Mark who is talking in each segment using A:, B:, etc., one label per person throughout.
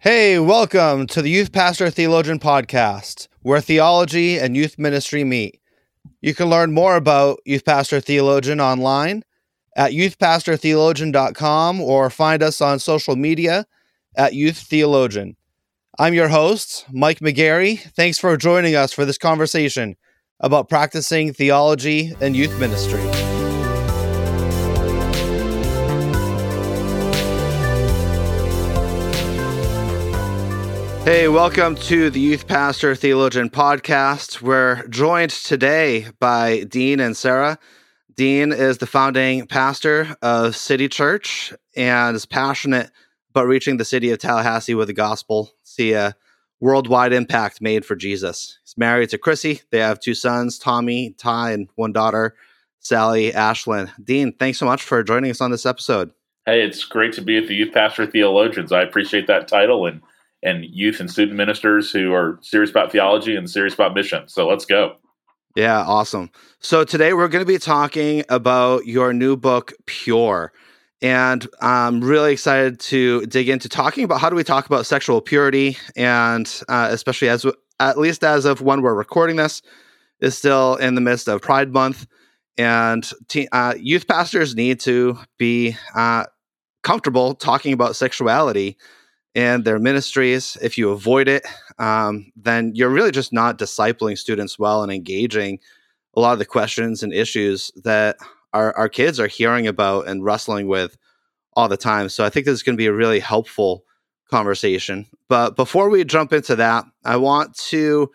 A: Hey, welcome to the Youth Pastor Theologian Podcast, where theology and youth ministry meet. You can learn more about Youth Pastor Theologian online at youthpastortheologian.com or find us on social media at Youth Theologian. I'm your host, Mike McGarry. Thanks for joining us for this conversation about practicing theology and youth ministry. Hey, welcome to the Youth Pastor Theologian Podcast. We're joined today by Dean Inserra. Dean is the founding pastor of City Church and is passionate about reaching the city of Tallahassee with the gospel, see a worldwide impact made for Jesus. He's married to Chrissy. They have two sons, Tommy, Ty, and one daughter, Sally Ashlyn. Dean, thanks so much for joining us on this episode.
B: Hey, it's great to be at the Youth Pastor Theologians. I appreciate that title and and youth and student ministers who are serious about theology and serious about mission. So let's go.
A: Yeah, awesome. So today we're going to be talking about your new book, Pure. And I'm really excited to dig into talking about how do we talk about sexual purity, and uh, especially as at least as of when we're recording this, is still in the midst of Pride Month, and uh, youth pastors need to be uh, comfortable talking about sexuality and their ministries. If you avoid it, um, then you're really just not discipling students well and engaging a lot of the questions and issues that our, our kids are hearing about and wrestling with all the time. So I think this is going to be a really helpful conversation. But before we jump into that, I want to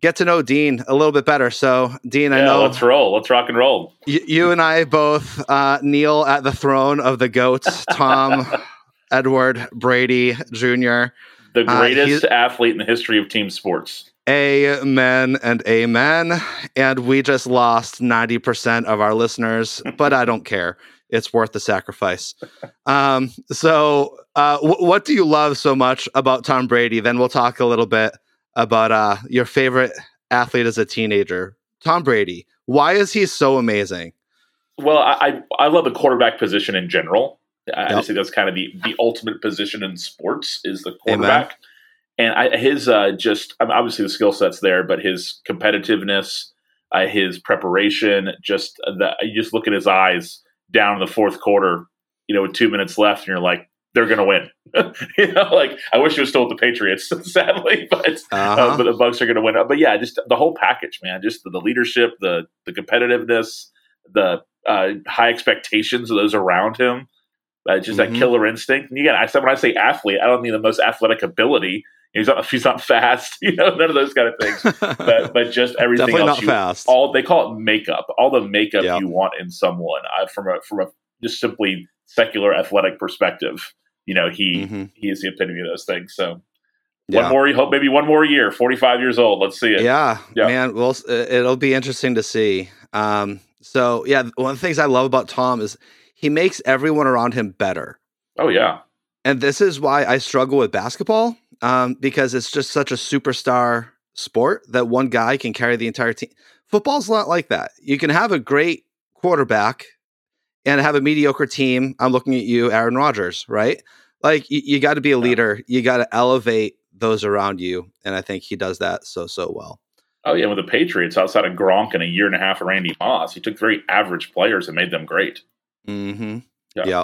A: get to know Dean a little bit better. So, Dean,
B: yeah,
A: I know.
B: Let's roll. Let's rock and roll.
A: Y- you and I both uh, kneel at the throne of the goats, Tom. Edward Brady Jr.
B: The uh, greatest uh, athlete in the history of team sports.
A: Amen and amen. And we just lost 90% of our listeners, but I don't care. It's worth the sacrifice. Um, so, uh, w- what do you love so much about Tom Brady? Then we'll talk a little bit about uh, your favorite athlete as a teenager, Tom Brady. Why is he so amazing?
B: Well, I, I love the quarterback position in general. I yep. think that's kind of the the ultimate position in sports is the quarterback. Amen. And I, his uh, just I mean, obviously the skill sets there, but his competitiveness, uh, his preparation, just the you just look at his eyes down in the fourth quarter, you know, with two minutes left, and you're like, they're going to win. you know, like I wish he was still with the Patriots, sadly, but uh, uh-huh. uh, but the Bucs are going to win. But yeah, just the whole package, man. Just the, the leadership, the the competitiveness, the uh, high expectations of those around him. Uh, just mm-hmm. that killer instinct. And again, I said when I say athlete, I don't mean the most athletic ability. He's not he's not fast, you know, none of those kind of things. but but just everything
A: Definitely
B: else.
A: Not you, fast.
B: All they call it makeup. All the makeup you want in someone uh, from a from a just simply secular athletic perspective. You know, he mm-hmm. he is the epitome of those things. So yeah. one more hope maybe one more year 45 years old let's see it
A: yeah, yeah. man well it'll be interesting to see um so yeah one of the things i love about tom is he makes everyone around him better.
B: Oh yeah.
A: And this is why I struggle with basketball um, because it's just such a superstar sport that one guy can carry the entire team. Football's not like that. You can have a great quarterback and have a mediocre team. I'm looking at you, Aaron Rodgers, right? Like you, you got to be a leader. You got to elevate those around you, and I think he does that so so well.
B: Oh yeah, with the Patriots outside of Gronk and a year and a half of Randy Moss, he took very average players and made them great.
A: Mm-hmm. Yeah. yeah.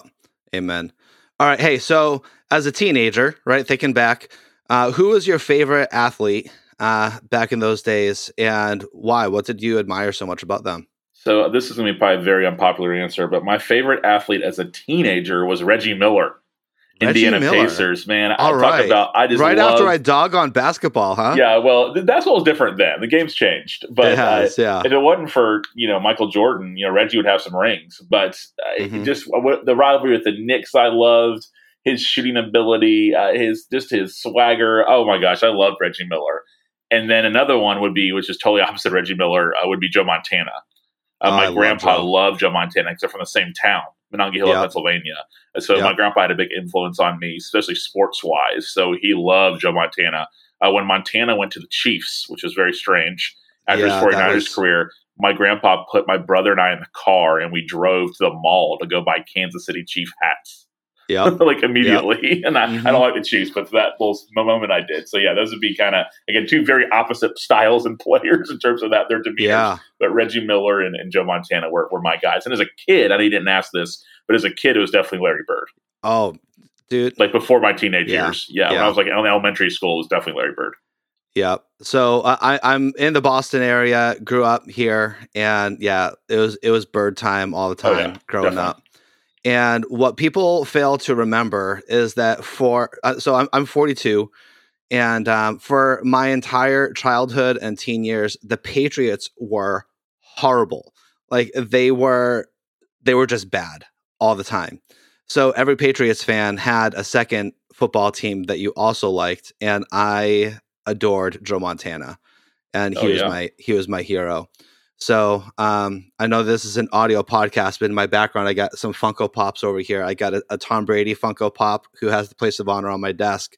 A: Amen. All right. Hey, so as a teenager, right, thinking back, uh, who was your favorite athlete uh, back in those days and why? What did you admire so much about them?
B: So this is going to be probably a very unpopular answer, but my favorite athlete as a teenager was Reggie Miller. Indiana. Pacers, man. I right. talk about I just
A: right
B: love,
A: after I dog on basketball, huh?
B: Yeah, well, that's what was different then. The game's changed, but has, uh, yeah. if it wasn't for you know Michael Jordan, you know Reggie would have some rings. But uh, mm-hmm. just uh, the rivalry with the Knicks, I loved his shooting ability, uh, his just his swagger. Oh my gosh, I love Reggie Miller. And then another one would be, which is totally opposite Reggie Miller, uh, would be Joe Montana. Uh, my oh, grandpa Joe. loved Joe Montana because they're from the same town. Monongahela. Pennsylvania. So my grandpa had a big influence on me, especially sports wise. So he loved Joe Montana. Uh, when Montana went to the Chiefs, which was very strange after yeah, his 49ers was... career, my grandpa put my brother and I in the car and we drove to the mall to go buy Kansas City Chief hats. Yeah, like immediately. Yep. And I, mm-hmm. I, don't like to choose, but for that little moment I did. So yeah, those would be kind of again two very opposite styles and players in terms of that their demeanor. Yeah. But Reggie Miller and, and Joe Montana were, were my guys. And as a kid, I didn't ask this, but as a kid, it was definitely Larry Bird.
A: Oh, dude!
B: Like before my teenage yeah. years, yeah, yeah. When I was like in elementary school, it was definitely Larry Bird.
A: Yeah. So uh, I, I'm in the Boston area, grew up here, and yeah, it was it was bird time all the time oh, yeah, growing definitely. up. And what people fail to remember is that for uh, so I'm I'm 42, and um, for my entire childhood and teen years, the Patriots were horrible. Like they were they were just bad all the time. So every Patriots fan had a second football team that you also liked, and I adored Joe Montana, and he oh, was yeah. my he was my hero. So um, I know this is an audio podcast, but in my background, I got some Funko Pops over here. I got a, a Tom Brady Funko Pop who has the place of honor on my desk.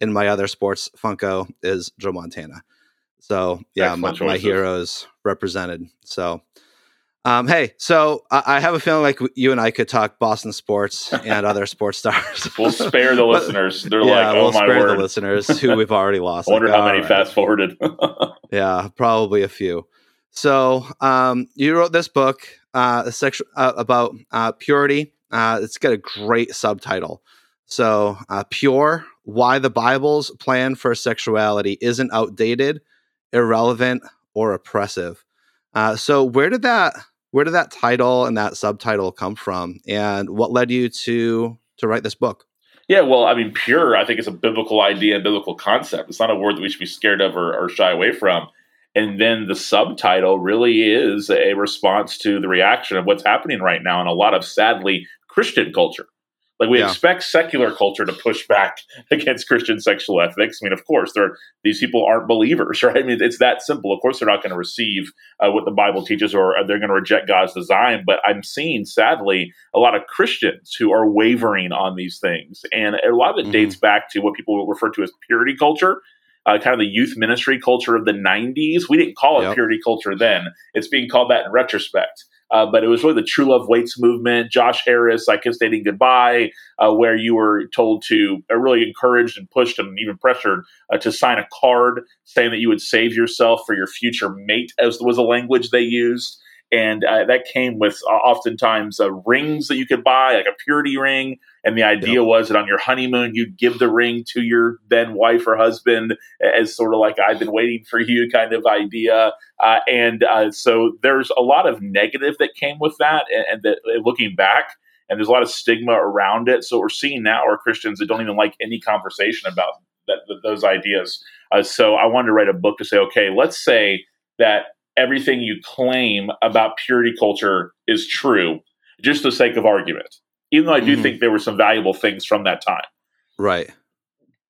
A: And my other sports Funko is Joe Montana. So yeah, my, my heroes represented. So um, hey, so I, I, have a feeling like you and I could talk Boston sports and other sports stars.
B: we'll spare the listeners. They're yeah, like, oh we'll my spare word.
A: the listeners who we've already lost.
B: I wonder like, how many right. fast forwarded.
A: yeah, probably a few. So um, you wrote this book, uh, a section uh, about uh, purity. Uh, it's got a great subtitle. So uh, pure: Why the Bible's plan for sexuality isn't outdated, irrelevant, or oppressive. Uh, so where did that where did that title and that subtitle come from and what led you to to write this book
B: yeah well i mean pure i think it's a biblical idea and biblical concept it's not a word that we should be scared of or, or shy away from and then the subtitle really is a response to the reaction of what's happening right now in a lot of sadly christian culture like we yeah. expect secular culture to push back against Christian sexual ethics. I mean, of course, they're, these people aren't believers, right? I mean, it's that simple. Of course, they're not going to receive uh, what the Bible teaches, or they're going to reject God's design. But I'm seeing, sadly, a lot of Christians who are wavering on these things, and a lot of it mm-hmm. dates back to what people refer to as purity culture. Uh, kind of the youth ministry culture of the 90s. We didn't call it yep. purity culture then. It's being called that in retrospect. Uh, but it was really the True Love Waits movement, Josh Harris, I Kiss Dating Goodbye, uh, where you were told to uh, really encouraged and pushed and even pressured uh, to sign a card saying that you would save yourself for your future mate, as was a language they used and uh, that came with uh, oftentimes uh, rings that you could buy, like a purity ring. And the idea was that on your honeymoon, you'd give the ring to your then wife or husband as sort of like "I've been waiting for you" kind of idea. Uh, and uh, so there's a lot of negative that came with that, and, and that looking back. And there's a lot of stigma around it. So what we're seeing now are Christians that don't even like any conversation about that, those ideas. Uh, so I wanted to write a book to say, okay, let's say that everything you claim about purity culture is true, just for the sake of argument. Even though I do mm-hmm. think there were some valuable things from that time.
A: Right.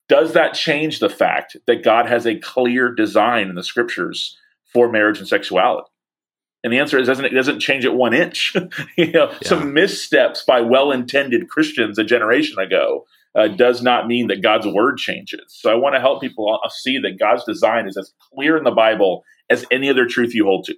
B: Does that change the fact that God has a clear design in the scriptures for marriage and sexuality? And the answer is doesn't it doesn't change it one inch. you know, yeah. some missteps by well-intended Christians a generation ago uh, does not mean that God's word changes. So I want to help people uh, see that God's design is as clear in the Bible as any other truth you hold to.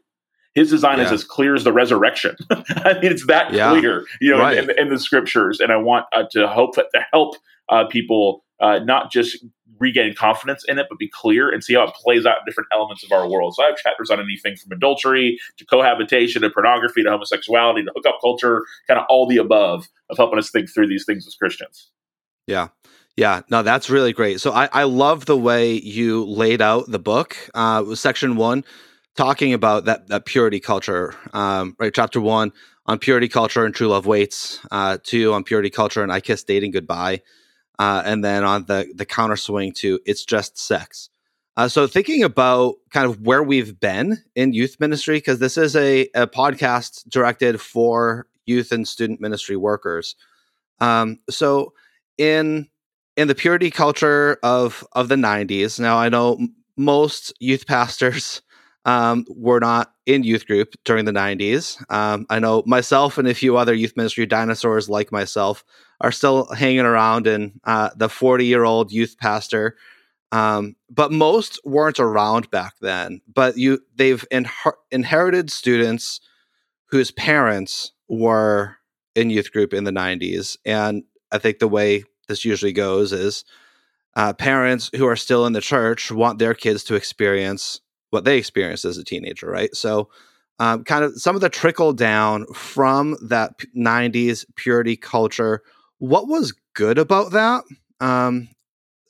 B: His design yeah. is as clear as the resurrection. I mean, it's that yeah. clear, you know, right. in, in, the scriptures. And I want uh, to hope that to help uh, people uh, not just regain confidence in it, but be clear and see how it plays out in different elements of our world. So I have chapters on anything from adultery to cohabitation to pornography to homosexuality to hookup culture, kind of all the above of helping us think through these things as Christians.
A: Yeah. Yeah, no, that's really great. So I, I love the way you laid out the book. Uh, section one, talking about that that purity culture. Um, right, chapter one on purity culture and true love waits. Uh, two on purity culture and I kiss dating goodbye. Uh, and then on the the counter swing to it's just sex. Uh, so thinking about kind of where we've been in youth ministry, because this is a, a podcast directed for youth and student ministry workers. Um, so in in the purity culture of of the 90s now i know most youth pastors um, were not in youth group during the 90s um, i know myself and a few other youth ministry dinosaurs like myself are still hanging around in uh, the 40 year old youth pastor. Um, but most weren't around back then. But you they've inherited students whose parents were in youth group in the 90s and I think the way this usually goes is uh, parents who are still in the church want their kids to experience what they experienced as a teenager, right? So, um, kind of some of the trickle down from that 90s purity culture. What was good about that? Um,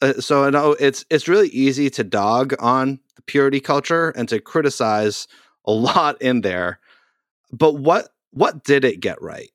A: uh, so I know it's it's really easy to dog on the purity culture and to criticize a lot in there. But what what did it get right?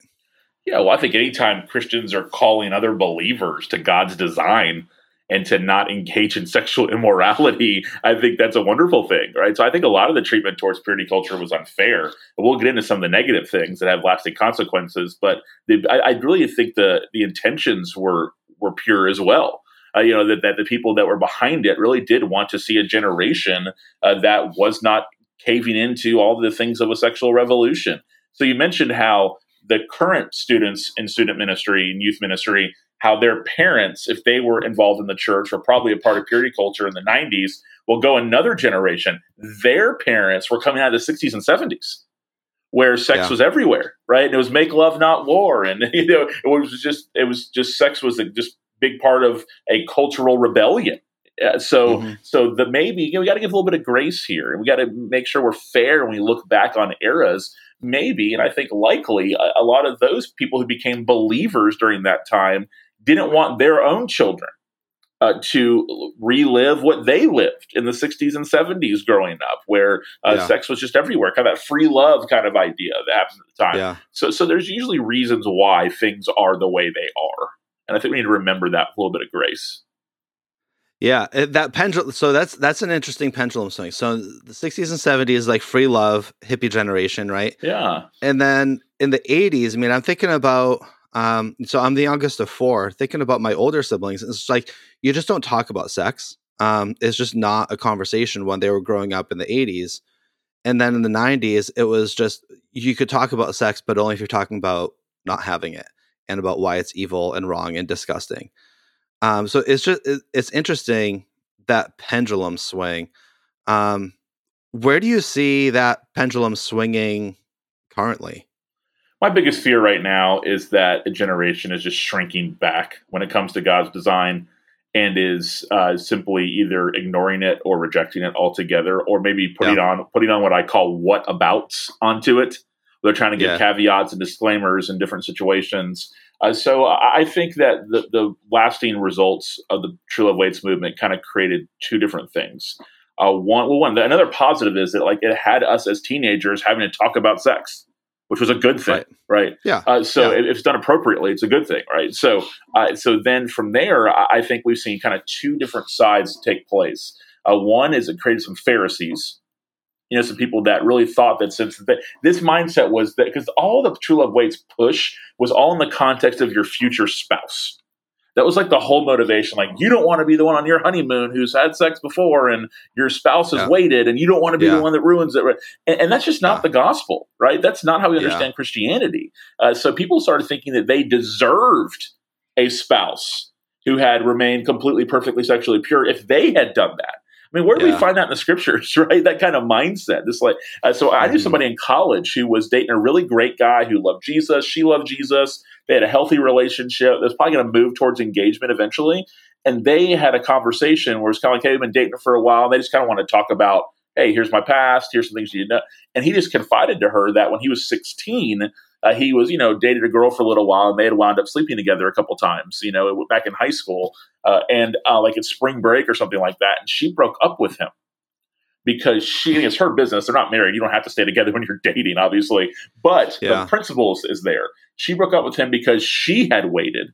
B: Yeah, well, I think anytime Christians are calling other believers to God's design and to not engage in sexual immorality, I think that's a wonderful thing, right? So I think a lot of the treatment towards purity culture was unfair. We'll get into some of the negative things that have lasting consequences, but the, I, I, really think the the intentions were were pure as well. Uh, you know that, that the people that were behind it really did want to see a generation uh, that was not caving into all the things of a sexual revolution. So you mentioned how the current students in student ministry and youth ministry, how their parents, if they were involved in the church or probably a part of purity culture in the 90s, will go another generation. Their parents were coming out of the 60s and 70s where sex yeah. was everywhere, right? And it was make love, not war. And you know, it was just it was just sex was a just big part of a cultural rebellion. Uh, so, mm-hmm. so the maybe you know, we got to give a little bit of grace here, and we got to make sure we're fair when we look back on eras maybe, and I think likely, a, a lot of those people who became believers during that time didn't want their own children uh, to relive what they lived in the 60s and 70s growing up, where uh, yeah. sex was just everywhere, kind of that free love kind of idea that happened at the time. Yeah. So, so there's usually reasons why things are the way they are. And I think we need to remember that with a little bit of grace.
A: Yeah, that pendulum. So that's that's an interesting pendulum swing. So the '60s and '70s, like free love, hippie generation, right?
B: Yeah.
A: And then in the '80s, I mean, I'm thinking about. Um, so I'm the youngest of four. Thinking about my older siblings, it's like you just don't talk about sex. Um, it's just not a conversation when they were growing up in the '80s. And then in the '90s, it was just you could talk about sex, but only if you're talking about not having it and about why it's evil and wrong and disgusting. Um, so it's just it's interesting that pendulum swing. Um, where do you see that pendulum swinging currently?
B: My biggest fear right now is that a generation is just shrinking back when it comes to God's design and is uh, simply either ignoring it or rejecting it altogether, or maybe putting yeah. on putting on what I call what abouts onto it. They're trying to get yeah. caveats and disclaimers in different situations uh, so I think that the, the, lasting results of the True Love Waits movement kind of created two different things. Uh, one, well, one, another positive is that like it had us as teenagers having to talk about sex, which was a good thing, right? right?
A: Yeah.
B: Uh, so
A: yeah.
B: if it's done appropriately, it's a good thing, right? So, uh, so then from there, I, I think we've seen kind of two different sides take place. Uh, one is it created some Pharisees you know, some people that really thought that since the, this mindset was that because all the True Love Waits push was all in the context of your future spouse. That was like the whole motivation. Like, you don't want to be the one on your honeymoon who's had sex before and your spouse has yeah. waited, and you don't want to be yeah. the one that ruins it. And, and that's just not yeah. the gospel, right? That's not how we understand Christianity. Uh, so people started thinking that they deserved a spouse who had remained completely, perfectly sexually pure if they had done that. I mean, where do yeah. we find that in the scriptures, right? That kind of mindset. This like, uh, so I knew mm-hmm. somebody in college who was dating a really great guy who loved Jesus. She loved Jesus. They had a healthy relationship. That's probably going to move towards engagement eventually. And they had a conversation where it's kind of like, hey, we've been dating for a while. And they just kind of want to talk about, hey, here's my past. Here's some things you need to know. And he just confided to her that when he was 16, uh, he was, you know, dated a girl for a little while, and they had wound up sleeping together a couple times, you know, back in high school, uh, and uh, like at spring break or something like that. And she broke up with him because she it's her business. They're not married. You don't have to stay together when you're dating, obviously. But yeah. the principles is there. She broke up with him because she had waited.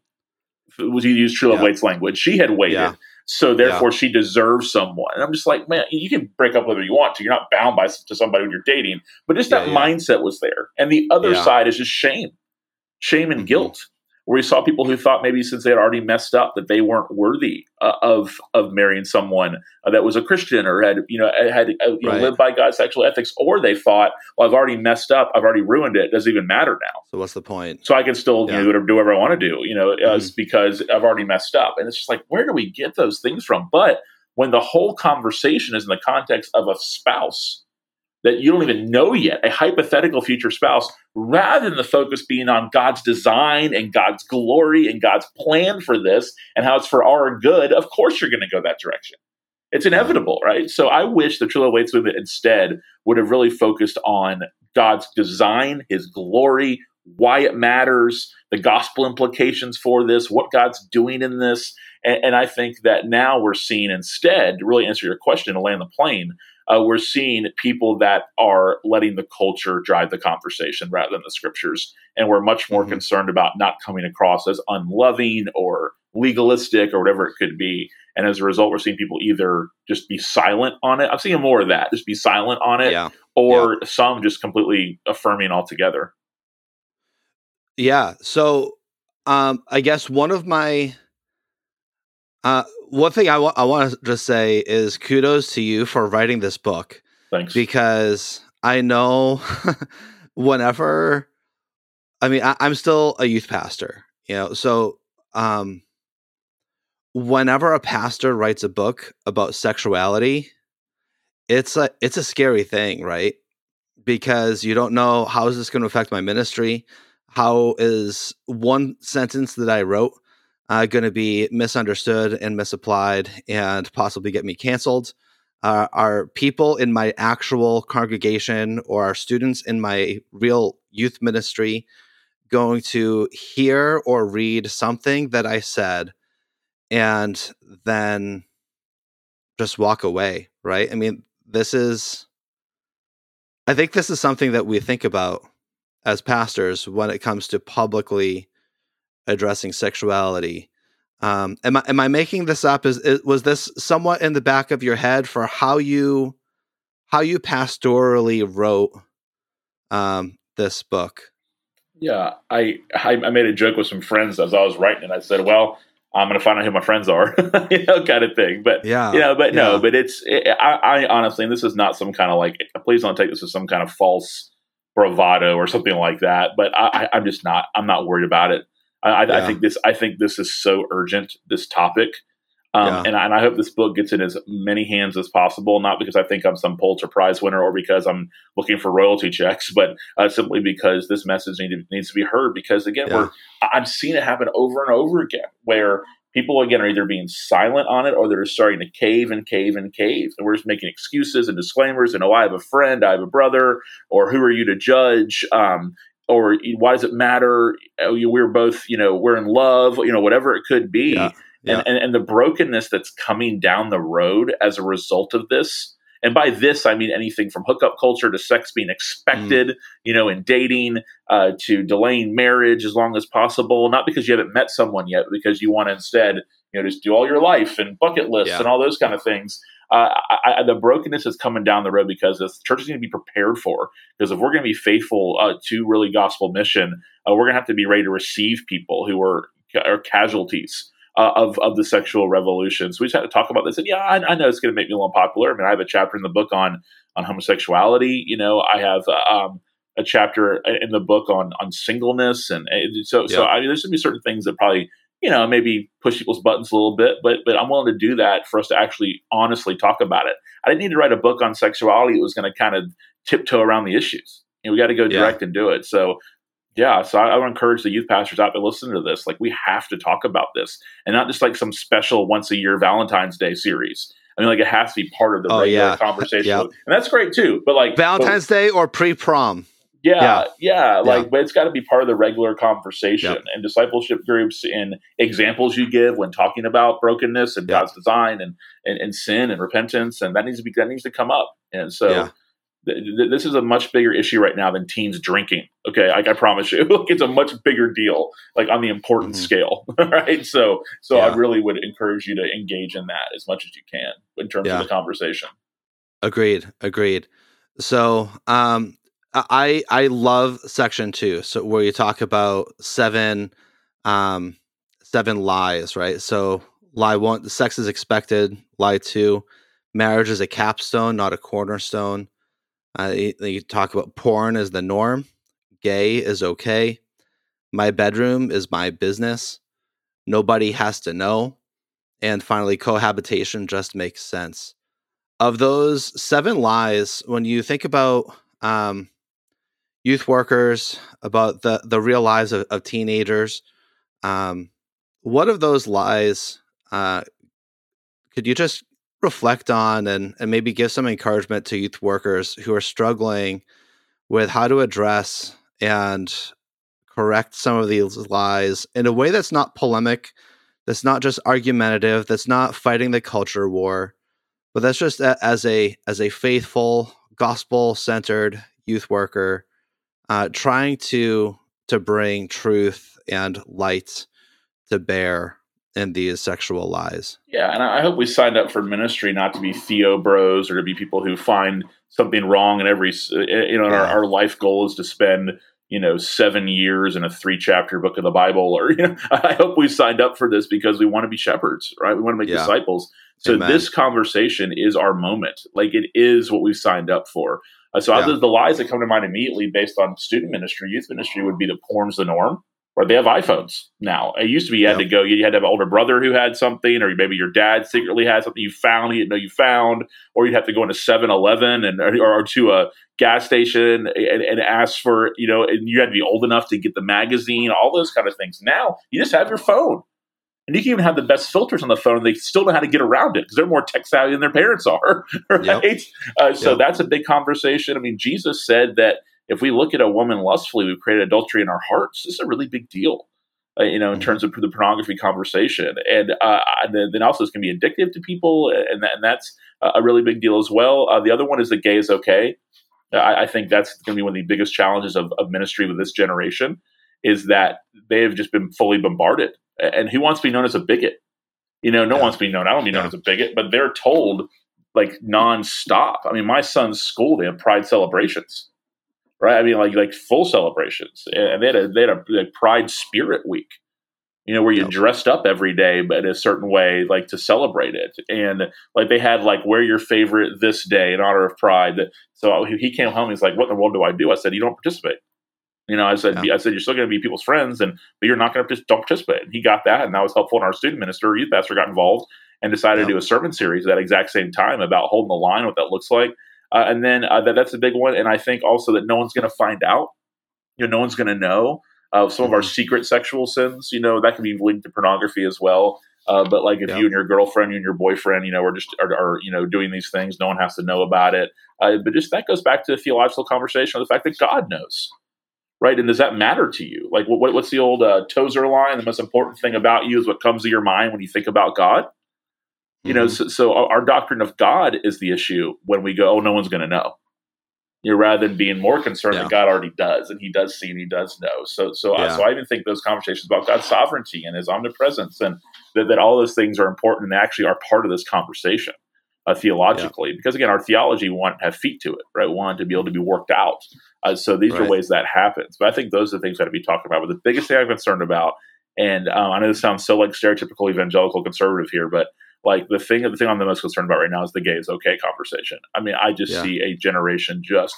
B: Was he used True Love yeah. Waits language? She had waited. Yeah. So therefore, yeah. she deserves someone. And I'm just like, man, you can break up whether you want to. You're not bound by to somebody when you're dating. But just that yeah, yeah. mindset was there. And the other side is just shame, shame and mm-hmm. guilt where we saw people who thought maybe since they had already messed up that they weren't worthy uh, of of marrying someone uh, that was a Christian or had you know had uh, you right. know, lived by God's sexual ethics, or they thought, well, I've already messed up, I've already ruined it. it doesn't even matter now.
A: So what's the point?
B: So I can still yeah. you know, do whatever I want to do, you know, mm-hmm. because I've already messed up. And it's just like, where do we get those things from? But when the whole conversation is in the context of a spouse that you don't even know yet, a hypothetical future spouse, rather than the focus being on God's design and God's glory and God's plan for this and how it's for our good, of course you're going to go that direction. It's inevitable, right? So I wish the True Love Waits movement instead would have really focused on God's design, His glory, why it matters, the gospel implications for this, what God's doing in this. And, and I think that now we're seeing instead, to really answer your question to land the plane, uh, we're seeing people that are letting the culture drive the conversation rather than the scriptures. And we're much more mm-hmm. concerned about not coming across as unloving or legalistic or whatever it could be. And as a result, we're seeing people either just be silent on it. I'm seeing more of that, just be silent on it, yeah. or yeah. some just completely affirming altogether.
A: Yeah. So um, I guess one of my uh, one thing I, wa- I want to just say is kudos to you for writing this book.
B: Thanks.
A: Because I know whenever, I mean, I, am still a youth pastor, you know, so um, whenever a pastor writes a book about sexuality, it's a it's a scary thing, right? Because you don't know how is this going to affect my ministry how is one sentence that I wrote uh, going to be misunderstood and misapplied and possibly get me canceled? Uh, are people in my actual congregation or are students in my real youth ministry going to hear or read something that I said and then just walk away? Right? I mean, this is, I think this is something that we think about as pastors when it comes to publicly addressing sexuality. Um, am I am I making this up? Is, is, was this somewhat in the back of your head for how you how you pastorally wrote um, this book?
B: Yeah, I, I made a joke with some friends as I was writing it. I said, "Well, I'm going to find out who my friends are," you know, kind of thing. But yeah, you know, but yeah. no, but it's it, I, I honestly, and this is not some kind of like. Please don't take this as some kind of false bravado or something like that. But I, am just not. I'm not worried about it. I, yeah. I, think this. I think this is so urgent. This topic, um, yeah. and, I, and I hope this book gets in as many hands as possible. Not because I think I'm some Pulitzer Prize winner or because I'm looking for royalty checks, but uh, simply because this message need to, needs to be heard. Because again, yeah. we're I've seen it happen over and over again where people again are either being silent on it or they're starting to cave and cave and cave and we're just making excuses and disclaimers and oh i have a friend i have a brother or who are you to judge um, or why does it matter oh, we're both you know we're in love you know whatever it could be yeah, yeah. And, and, and the brokenness that's coming down the road as a result of this and by this, I mean anything from hookup culture to sex being expected, mm. you know, in dating, uh, to delaying marriage as long as possible. Not because you haven't met someone yet, because you want to instead, you know, just do all your life and bucket lists yeah. and all those kind of things. Uh, I, I, the brokenness is coming down the road because the church is going to be prepared for. Because if we're going to be faithful uh, to really gospel mission, uh, we're going to have to be ready to receive people who are, are casualties uh, of of the sexual revolution. So we just had to talk about this. And yeah, I, I know it's going to make me a little unpopular. I mean, I have a chapter in the book on on homosexuality. You know, I have um, a chapter in the book on on singleness, and so so I mean, there's going to be certain things that probably you know maybe push people's buttons a little bit, but but I'm willing to do that for us to actually honestly talk about it. I didn't need to write a book on sexuality. It was going to kind of tiptoe around the issues. You know, we got to go direct yeah. and do it. So yeah, so I, I would encourage the youth pastors out to listen to this. Like, we have to talk about this, and not just like some special once a year Valentine's Day series. I mean, like it has to be part of the oh, regular yeah. conversation, yep. and that's great too. But like
A: Valentine's but, Day or pre prom.
B: Yeah, yeah, yeah, like, but it's got to be part of the regular conversation yep. and discipleship groups and examples you give when talking about brokenness and yep. God's design and, and, and sin and repentance, and that needs to be that needs to come up. And so, this is a much bigger issue right now than teens drinking. Okay, like I promise you, it's a much bigger deal, like on the importance mm-hmm. scale, right? So, so yeah. I really would encourage you to engage in that as much as you can in terms yeah. of the conversation.
A: Agreed. Agreed. So, um, I I love section two, so where you talk about seven, um, seven lies, right? So, lie one, sex is expected. Lie two, marriage is a capstone, not a cornerstone uh, you, you talk about porn as the norm, gay is okay, my bedroom is my business, nobody has to know, and finally, cohabitation just makes sense. of those seven lies, when you think about um, youth workers, about the the real lives of, of teenagers, um, what of those lies uh, could you just reflect on and, and maybe give some encouragement to youth workers who are struggling with how to address and correct some of these lies in a way that's not polemic, that's not just argumentative, that's not fighting the culture war, but that's just a, as a as a faithful, gospel centered youth worker, uh, trying to to bring truth and light to bear in these sexual lies.
B: Yeah, and I hope we signed up for ministry not to be theo bros or to be people who find something wrong in every you know. Yeah. Our, our life goal is to spend you know seven years in a three chapter book of the bible or you know i hope we signed up for this because we want to be shepherds right we want to make yeah. disciples so Amen. this conversation is our moment like it is what we signed up for uh, so yeah. the lies that come to mind immediately based on student ministry youth ministry would be the porn's the norm or they have iPhones now. It used to be you had yep. to go, you had to have an older brother who had something, or maybe your dad secretly had something you found, you didn't know you found, or you'd have to go into 7 Eleven and or, or, to a gas station and, and ask for, you know, and you had to be old enough to get the magazine, all those kind of things. Now you just have your phone. And you can even have the best filters on the phone, and they still know how to get around it because they're more tech savvy than their parents are, right? Yep. Uh, so yep. that's a big conversation. I mean, Jesus said that if we look at a woman lustfully, we've created adultery in our hearts. This is a really big deal. Uh, you know, in mm-hmm. terms of the pornography conversation, and, uh, and then also it's going to be addictive to people, and, that, and that's a really big deal as well. Uh, the other one is that gay is okay. I, I think that's going to be one of the biggest challenges of, of ministry with this generation is that they have just been fully bombarded. And who wants to be known as a bigot? You know, no yeah. one wants to be known. I don't be known yeah. as a bigot, but they're told like nonstop. I mean, my son's school they have pride celebrations right? I mean, like like full celebrations, and they had a they had a like Pride Spirit Week, you know, where you yep. dressed up every day, but in a certain way, like to celebrate it, and like they had like wear your favorite this day in honor of Pride. So he came home, he's like, "What in the world do I do?" I said, "You don't participate." You know, I said, yeah. I said, you're still going to be people's friends, and but you're not going to just don't participate. And he got that, and that was helpful. And our student minister, youth pastor, got involved and decided yeah. to do a sermon series at that exact same time about holding the line, what that looks like, uh, and then uh, that, that's a big one. And I think also that no one's going to find out. You know, no one's going to know uh, some mm-hmm. of our mm-hmm. secret sexual sins. You know, that can be linked to pornography as well. Uh, but like if yeah. you and your girlfriend, you and your boyfriend, you know, are just are, are, you know doing these things, no one has to know about it. Uh, but just that goes back to the theological conversation of the fact that God knows, right? And does that matter to you? Like, what, what's the old uh, Tozer line? The most important thing about you is what comes to your mind when you think about God. You mm-hmm. know, so, so, our doctrine of God is the issue when we go, oh, no one's going to know. You know, rather than being more concerned yeah. that God already does, and He does see and He does know. So, so, yeah. uh, so I even think those conversations about God's sovereignty and His omnipresence, and that, that all those things are important and actually are part of this conversation uh, theologically. Yeah. Because again, our theology want to have feet to it, right? We want to be able to be worked out. Uh, so these right. are ways that happens. But I think those are the things that to be talking about. But the biggest thing I'm concerned about, and um, I know this sounds so like stereotypical evangelical conservative here, but like the thing the thing I'm the most concerned about right now is the gay is okay conversation. I mean, I just yeah. see a generation just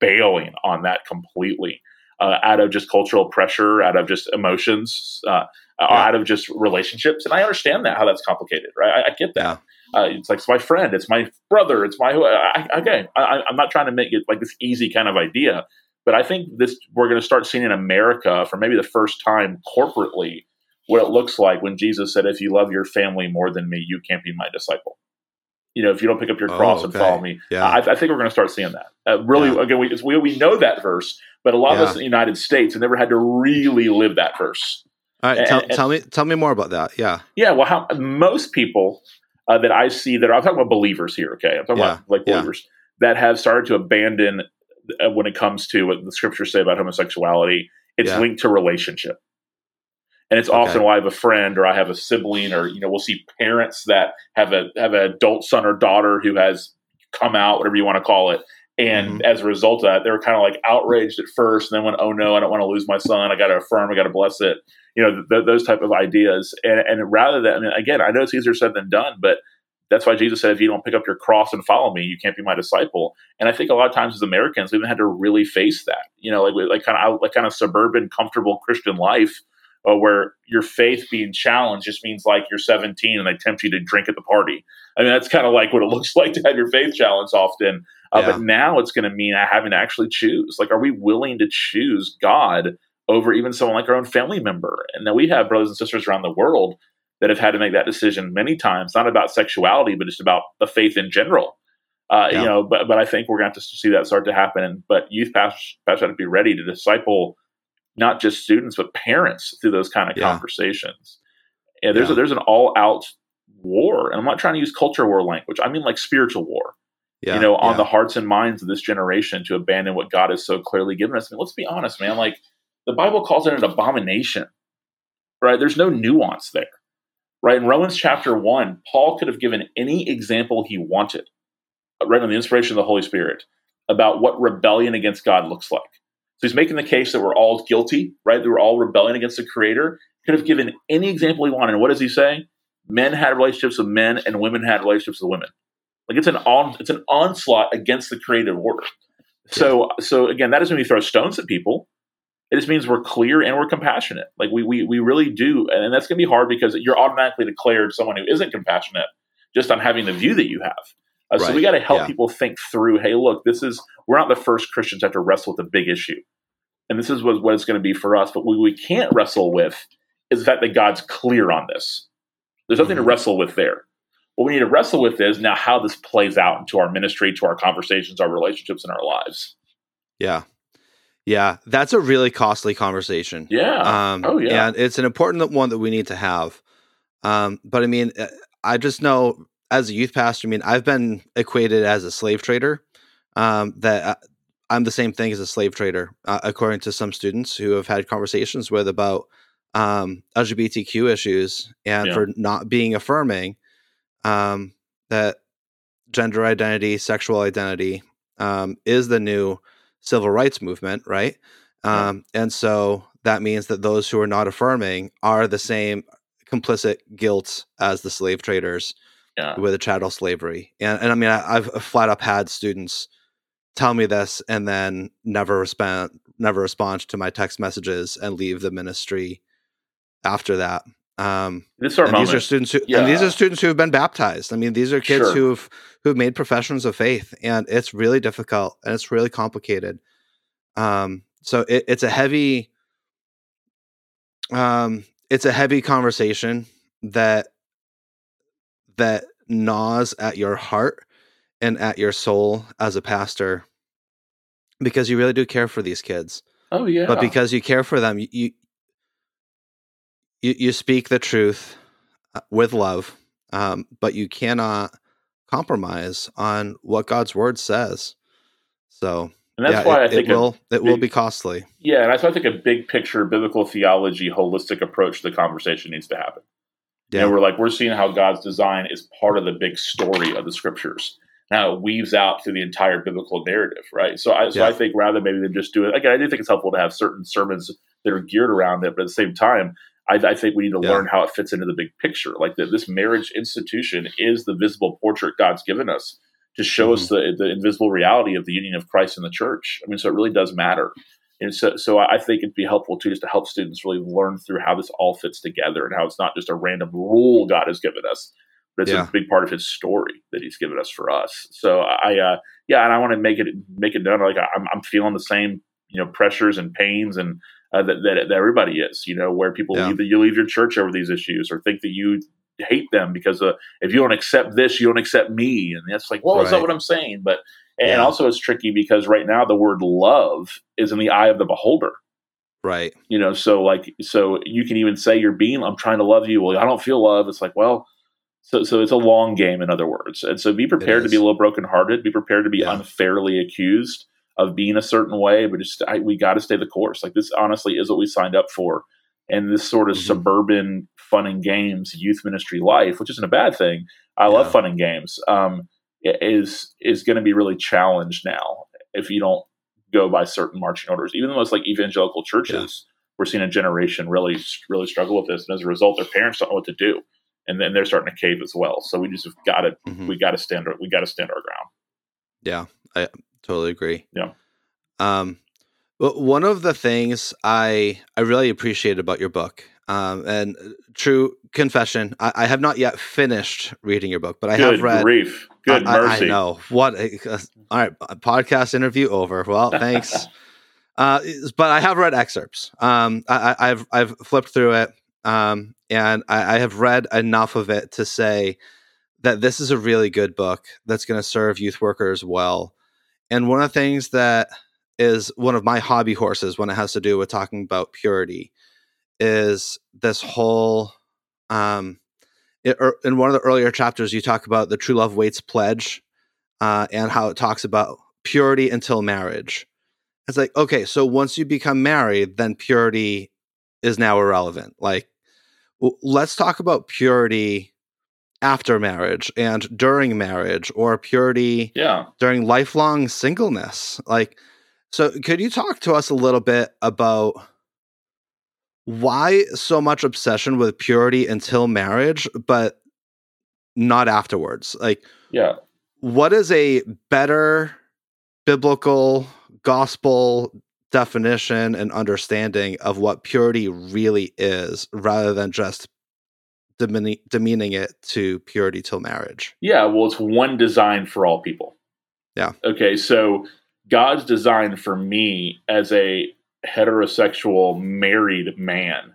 B: bailing on that completely. Uh, out of just cultural pressure, out of just emotions, uh, yeah. out of just relationships, and I understand that how that's complicated, right? I, I get that. Uh, it's like it's my friend, it's my brother, it's my I, okay. I, I'm not trying to make it like this easy kind of idea, but I think this we're going to start seeing in America for maybe the first time corporately what it looks like when Jesus said, If you love your family more than me, you can't be my disciple. You know, if you don't pick up your oh, cross oh, okay. and follow me, yeah. I, I, think we're going to start seeing that. Uh, really, yeah. again, we, we, we know that verse, but a lot yeah. of us in the United States have never had to really live that verse.
A: All right, and, tell, and, tell, me tell me more about that. Yeah,
B: yeah. Well, how most people uh, that I see that I'm talking about believers here. Okay, I'm talking about like believers that have started to abandon uh, when it comes to what the scriptures say about homosexuality. It's linked to relationship and it's okay. often why I have a friend or I have a sibling or you know we'll see parents that have a have an adult son or daughter who has come out whatever you want to call it and mm-hmm. as a result of that they were kind of like outraged at first and then went oh no I don't want to lose my son I got to affirm I got to bless it you know th- those type of ideas and and rather than I mean again I know it's easier said than done but that's why Jesus said, if you don't pick up your cross and follow me, you can't be my disciple. And I think a lot of times as Americans, we've had to really face that, you know, like, like kind of like kind of suburban, comfortable Christian life uh, where your faith being challenged just means like you're 17 and they tempt you to drink at the party. I mean, that's kind of like what it looks like to have your faith challenged often. Uh, yeah. But now it's going to mean having to actually choose. Like, are we willing to choose God over even someone like our own family member? And then we have brothers and sisters around the world that have had to make that decision many times, not about sexuality, but just about the faith in general. Uh, yeah. You know, but but I think we're going to have to see that start to happen. But youth pastors, pastors have to be ready to disciple not just students but parents through those kind of yeah. conversations. And there's yeah. a, there's an all out war, and I'm not trying to use culture war language. I mean like spiritual war. Yeah, you know, on the hearts and minds of this generation to abandon what God has so clearly given us. I mean, let's be honest, man. Like the Bible calls it an abomination, right? There's no nuance there, right? In Romans chapter one, Paul could have given any example he wanted, right on the inspiration of the Holy Spirit, about what rebellion against God looks like. So he's making the case that we're all guilty, right? That we're all rebelling against the Creator. Could have given any example he wanted. And what does he say? Men had relationships with men, and women had relationships with women. Like it's an on, it's an onslaught against the creative order. So so again, that doesn't mean we throw stones at people. It just means we're clear and we're compassionate. Like we we we really do, and that's going to be hard because you're automatically declared someone who isn't compassionate just on having the view that you have. Uh, right. So we got to help yeah. people think through. Hey, look, this is we're not the first Christians to have to wrestle with a big issue, and this is what, what it's going to be for us. But what we can't wrestle with is the fact that God's clear on this. There's nothing mm-hmm. to wrestle with there. What we need to wrestle with is now how this plays out into our ministry, to our conversations, our relationships, and our lives.
A: Yeah. Yeah, that's a really costly conversation.
B: Yeah. Um, oh, yeah.
A: And it's an important one that we need to have. Um, but I mean, uh, I just know as a youth pastor, I mean, I've been equated as a slave trader. Um, that uh, I'm the same thing as a slave trader, uh, according to some students who have had conversations with about um, LGBTQ issues and yeah. for not being affirming um, that gender identity, sexual identity um, is the new civil rights movement, right? Um, and so that means that those who are not affirming are the same complicit guilt as the slave traders yeah. with the chattel slavery. And, and I mean, I, have flat up had students tell me this and then never respond, never respond to my text messages and leave the ministry after that. Um,
B: this
A: these are students who, yeah. and these are students who have been baptized. I mean, these are kids sure. who've who've made professions of faith, and it's really difficult and it's really complicated. Um, so it, it's a heavy, um, it's a heavy conversation that that gnaws at your heart and at your soul as a pastor because you really do care for these kids.
B: Oh yeah.
A: But because you care for them, you you you speak the truth uh, with love, um, but you cannot compromise on what God's word says. So
B: and that's yeah, why
A: it,
B: I think
A: it will it big, will be costly.
B: Yeah, and that's why I think a big picture biblical theology holistic approach to the conversation needs to happen. Yeah. And we're like, we're seeing how God's design is part of the big story of the scriptures. Now it weaves out through the entire biblical narrative, right? So I, so yeah. I think rather maybe than just do it, again, I do think it's helpful to have certain sermons that are geared around it, but at the same time, I, I think we need to yeah. learn how it fits into the big picture. Like that, this marriage institution is the visible portrait God's given us to show mm-hmm. us the, the invisible reality of the union of Christ and the church. I mean, so it really does matter. And so, so I think it'd be helpful too, just to help students really learn through how this all fits together and how it's not just a random rule God has given us, but it's yeah. a big part of His story that He's given us for us. So I, uh, yeah, and I want to make it make it known like I'm, I'm feeling the same, you know, pressures and pains and uh, that, that, that everybody is. You know, where people yeah. leave you leave your church over these issues or think that you hate them because uh, if you don't accept this, you don't accept me, and that's like, well, right. that's not what I'm saying, but and yeah. also, it's tricky because right now the word love is in the eye of the beholder.
A: Right.
B: You know, so like, so you can even say you're being, I'm trying to love you. Well, I don't feel love. It's like, well, so, so it's a long game, in other words. And so be prepared to be a little brokenhearted, be prepared to be yeah. unfairly accused of being a certain way, but just, I, we got to stay the course. Like, this honestly is what we signed up for. And this sort of mm-hmm. suburban fun and games youth ministry life, which isn't a bad thing. I yeah. love fun and games. Um, is is going to be really challenged now if you don't go by certain marching orders. Even the most like evangelical churches, yeah. we're seeing a generation really really struggle with this, and as a result, their parents don't know what to do, and then they're starting to cave as well. So we just have got to mm-hmm. we got to stand we got to stand our ground.
A: Yeah, I totally agree.
B: Yeah.
A: Um, Well, one of the things I I really appreciate about your book, um, and uh, true confession, I, I, have not yet finished reading your book, but I
B: Good
A: have read.
B: Grief. Good
A: I,
B: mercy.
A: I, know what. Uh, all right, podcast interview over. Well, thanks. uh, but I have read excerpts. Um, I, have I've flipped through it, um, and I, I have read enough of it to say that this is a really good book that's going to serve youth workers well. And one of the things that is one of my hobby horses when it has to do with talking about purity is this whole um it, er, in one of the earlier chapters you talk about the true love waits pledge uh, and how it talks about purity until marriage. It's like okay so once you become married then purity is now irrelevant. Like w- let's talk about purity after marriage and during marriage or purity
B: yeah.
A: during lifelong singleness. Like so, could you talk to us a little bit about why so much obsession with purity until marriage, but not afterwards? Like,
B: yeah,
A: what is a better biblical gospel definition and understanding of what purity really is rather than just demeaning it to purity till marriage?
B: Yeah, well, it's one design for all people.
A: Yeah.
B: Okay, so God's design for me as a heterosexual married man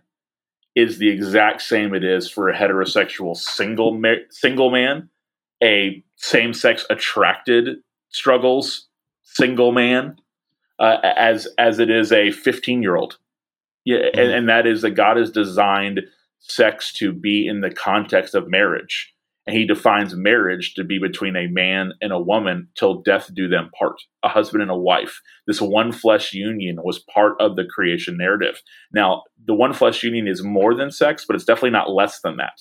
B: is the exact same it is for a heterosexual single ma- single man, a same sex attracted struggles single man, uh, as as it is a fifteen year old. Yeah, mm-hmm. and, and that is that God has designed sex to be in the context of marriage and he defines marriage to be between a man and a woman till death do them part, a husband and a wife. This one flesh union was part of the creation narrative. Now, the one flesh union is more than sex, but it's definitely not less than that.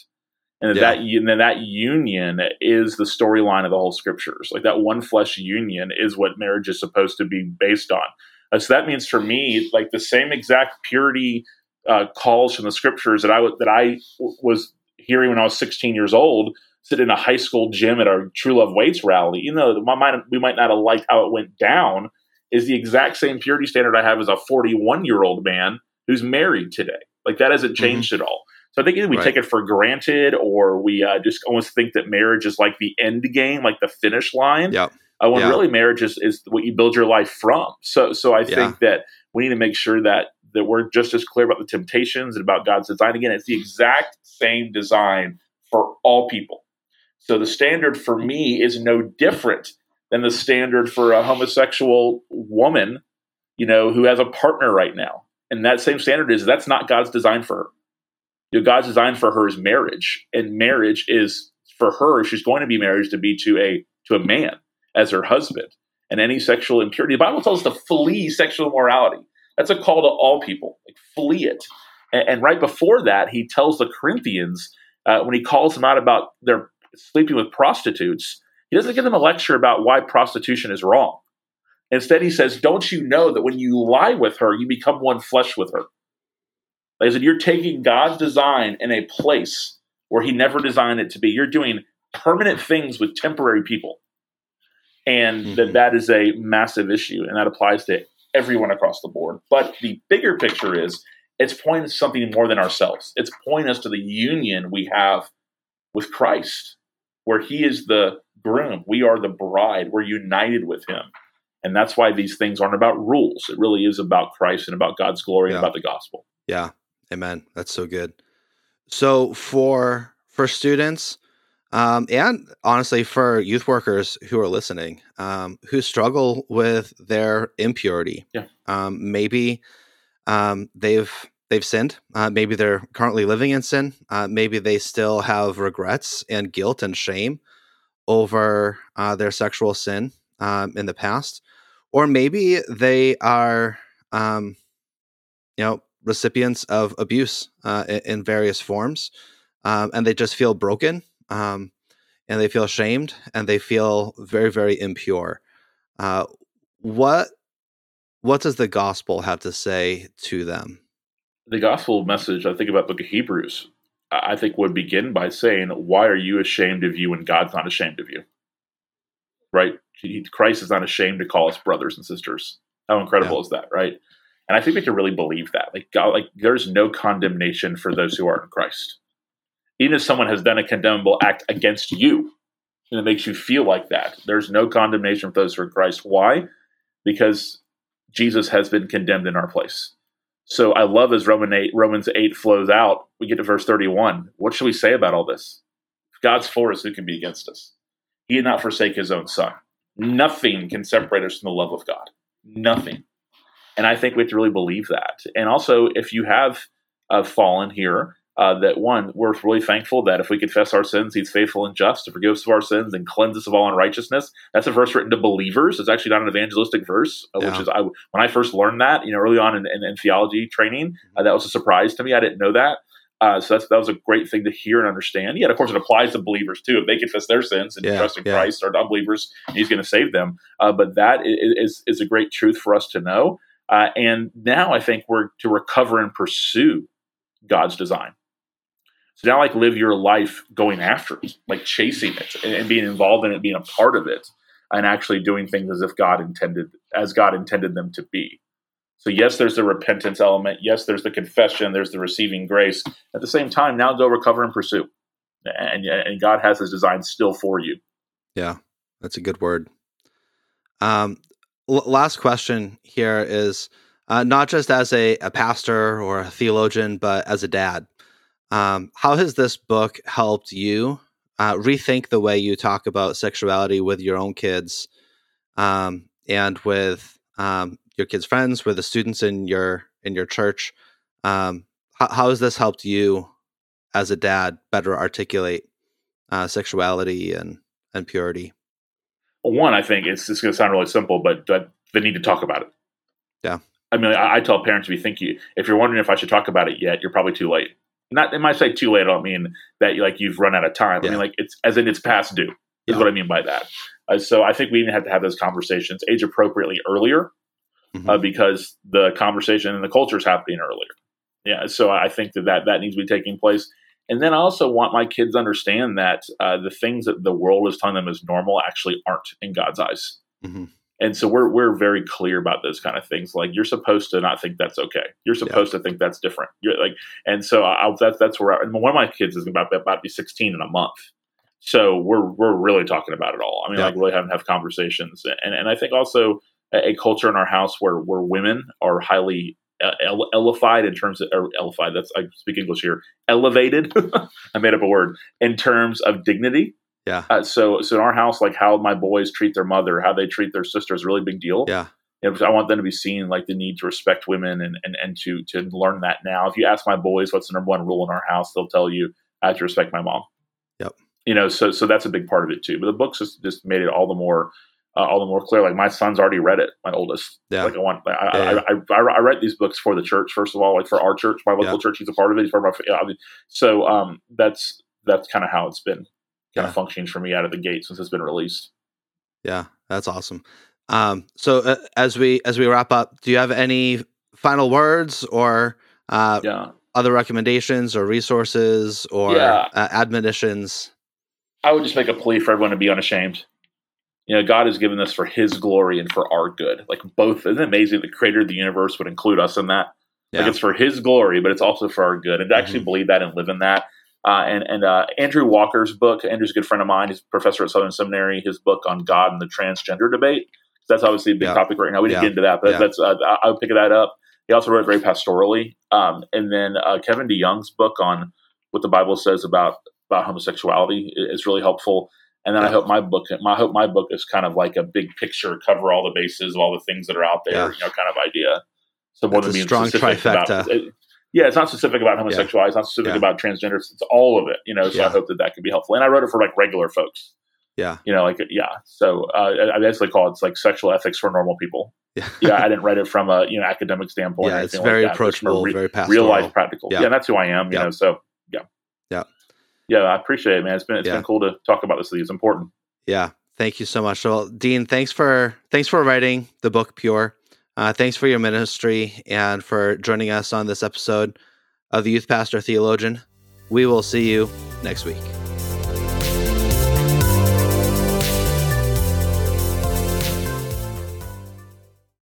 B: And yeah. that and then that union is the storyline of the whole scriptures. Like that one flesh union is what marriage is supposed to be based on. Uh, so that means for me, like the same exact purity uh, calls from the scriptures that I w- that I w- was hearing when I was 16 years old sit in a high school gym at our True Love Waits rally, you know, my mind, we might not have liked how it went down, is the exact same purity standard I have as a 41 year old man who's married today. Like that hasn't mm-hmm. changed mm-hmm. at all. So I think either we right. take it for granted or we uh, just almost think that marriage is like the end game, like the finish line.
A: Yeah.
B: Uh, when really marriage is, is what you build your life from. So, so I yeah. think that we need to make sure that that we're just as clear about the temptations and about God's design. Again, it's the exact same design for all people. So the standard for me is no different than the standard for a homosexual woman, you know, who has a partner right now. And that same standard is that's not God's design for her. You know, God's design for her is marriage, and marriage is for her. She's going to be married to be to a to a man as her husband, and any sexual impurity. The Bible tells us to flee sexual immorality. That's a call to all people. Like flee it. And, and right before that, he tells the Corinthians uh, when he calls them out about their sleeping with prostitutes, he doesn't give them a lecture about why prostitution is wrong. Instead, he says, Don't you know that when you lie with her, you become one flesh with her? Like I said, you're taking God's design in a place where he never designed it to be. You're doing permanent things with temporary people. And mm-hmm. that that is a massive issue, and that applies to everyone across the board. But the bigger picture is it's pointing to something more than ourselves. It's pointing us to the union we have with Christ where he is the groom. We are the bride. We're united with him. And that's why these things aren't about rules. It really is about Christ and about God's glory yeah. and about the gospel.
A: Yeah. Amen. That's so good. So for for students, um, and honestly for youth workers who are listening, um, who struggle with their impurity,
B: yeah.
A: um, maybe um, they've they've sinned. Uh, maybe they're currently living in sin. Uh, maybe they still have regrets and guilt and shame over uh, their sexual sin um, in the past, or maybe they are, um, you know, recipients of abuse uh, in, various forms, um, and they just feel broken, um, and they feel shamed, and they feel very, very impure. Uh, what what does the gospel have to say to them?
B: the gospel message, I think about book of Hebrews, I think would begin by saying, Why are you ashamed of you when God's not ashamed of you? Right? Christ is not ashamed to call us brothers and sisters. How incredible yeah. is that, right? And I think we can really believe that. Like God, like there's no condemnation for those who are in Christ. Even if someone has done a condemnable act against you, and it makes you feel like that, there's no condemnation for those who are in Christ. Why? Because Jesus has been condemned in our place. So I love as Roman 8, Romans 8 flows out, we get to verse 31. What should we say about all this? If God's for us, who can be against us? He did not forsake his own son. Nothing can separate us from the love of God. Nothing. And I think we have to really believe that. And also, if you have uh, fallen here, uh, that one, we're really thankful that if we confess our sins, he's faithful and just to forgive us of our sins and cleanse us of all unrighteousness. That's a verse written to believers. It's actually not an evangelistic verse, uh, yeah. which is I when I first learned that, you know, early on in, in, in theology training, uh, that was a surprise to me. I didn't know that. Uh, so that was a great thing to hear and understand. Yet, of course, it applies to believers too. If they confess their sins and yeah, trust in yeah. Christ, or unbelievers, He's going to save them. Uh, but that is, is a great truth for us to know. Uh, and now I think we're to recover and pursue God's design. So now, like, live your life going after it, like chasing it and, and being involved in it, being a part of it, and actually doing things as if God intended, as God intended them to be. So, yes, there's the repentance element. Yes, there's the confession. There's the receiving grace. At the same time, now go recover and pursue. And, and God has his design still for you.
A: Yeah, that's a good word. Um, l- last question here is uh, not just as a, a pastor or a theologian, but as a dad. Um, how has this book helped you uh, rethink the way you talk about sexuality with your own kids um, and with um, your kids' friends, with the students in your in your church? Um, how, how, has this helped you as a dad better articulate uh, sexuality and and purity?
B: Well, one, I think it's just going to sound really simple, but, but they need to talk about it.
A: Yeah.
B: I mean, I, I tell parents, if you think you, if you're wondering if I should talk about it yet, you're probably too late. Not, it might say too late. I don't mean that like you've run out of time. Yeah. I mean, like it's as in it's past due. Is yeah. what I mean by that. Uh, so I think we even have to have those conversations age appropriately earlier, mm-hmm. uh, because the conversation and the culture is happening earlier. Yeah. So I think that that, that needs to be taking place. And then I also want my kids to understand that uh, the things that the world is telling them is normal actually aren't in God's eyes. Mm-hmm and so we're we're very clear about those kind of things. Like you're supposed to not think that's okay. You're supposed yeah. to think that's different. You're like, and so I, that's that's where I, and one of my kids is about about to be 16 in a month. So we're we're really talking about it all. I mean, yeah. like really having have conversations, and and I think also a, a, culture in our house where where women are highly uh, ele- elefied in terms of or elefied. That's I speak English here. Elevated. I made up a word in terms of dignity
A: yeah.
B: Uh, so so in our house, like how my boys treat their mother, how they treat their sister is a really big deal.
A: Yeah.
B: And I want them to be seen like the need to respect women and, and, and to to learn that now. If you ask my boys what's the number one rule in our house, they'll tell you I have to respect my mom.
A: Yep.
B: You know, so so that's a big part of it too. But the books just, just made it all the more uh, all the more clear. Like my son's already read it, my oldest.
A: Yeah.
B: Like I want, I, yeah, I, I, I, I, write these books for the church first of all, like for our church, my local yeah. church. He's a part of it. He's part of my. So um, that's that's kind of how it's been kind yeah. of functioning for me out of the gate since it's been released.
A: Yeah, that's awesome. Um, so uh, as we as we wrap up, do you have any final words or uh, yeah. other recommendations or resources or yeah. uh, admonitions?
B: I would just make a plea for everyone to be unashamed. You know, God has given this for His glory and for our good. Like both, isn't it amazing? The Creator of the universe would include us in that. Yeah. Like it's for His glory, but it's also for our good. And to actually mm-hmm. believe that and live in that uh, and and uh, Andrew Walker's book. Andrew's a good friend of mine. He's a professor at Southern Seminary. His book on God and the transgender debate. That's obviously a big yeah. topic right now. We didn't yeah. get into that, but yeah. that's uh, I'll pick that up. He also wrote very pastorally. Um, and then uh, Kevin DeYoung's book on what the Bible says about about homosexuality is really helpful. And then I hope my book, my hope my book is kind of like a big picture, cover all the bases of all the things that are out there, you know, kind of idea.
A: So more That's than being strong trifecta.
B: About, it, yeah, it's not specific about homosexuality. Yeah. It's not specific yeah. about transgender. It's, all of it, you know. So yeah. I hope that that can be helpful. And I wrote it for like regular folks.
A: Yeah.
B: You know, like yeah. So uh, I basically call it it's like sexual ethics for normal people. Yeah. yeah, I didn't write it from a you know academic standpoint.
A: Yeah, it's very like approachable, re- very pastoral.
B: real life practical. Yeah. that's who I am. You know, so yeah,
A: yeah,
B: yeah. I appreciate it, man. It's been it's been cool to talk about this. It's important.
A: Yeah, thank you so much. Well, Dean, thanks for thanks for writing the book Pure. Uh, thanks for your ministry and for joining us on this episode of the Youth Pastor Theologian. We will see you next week.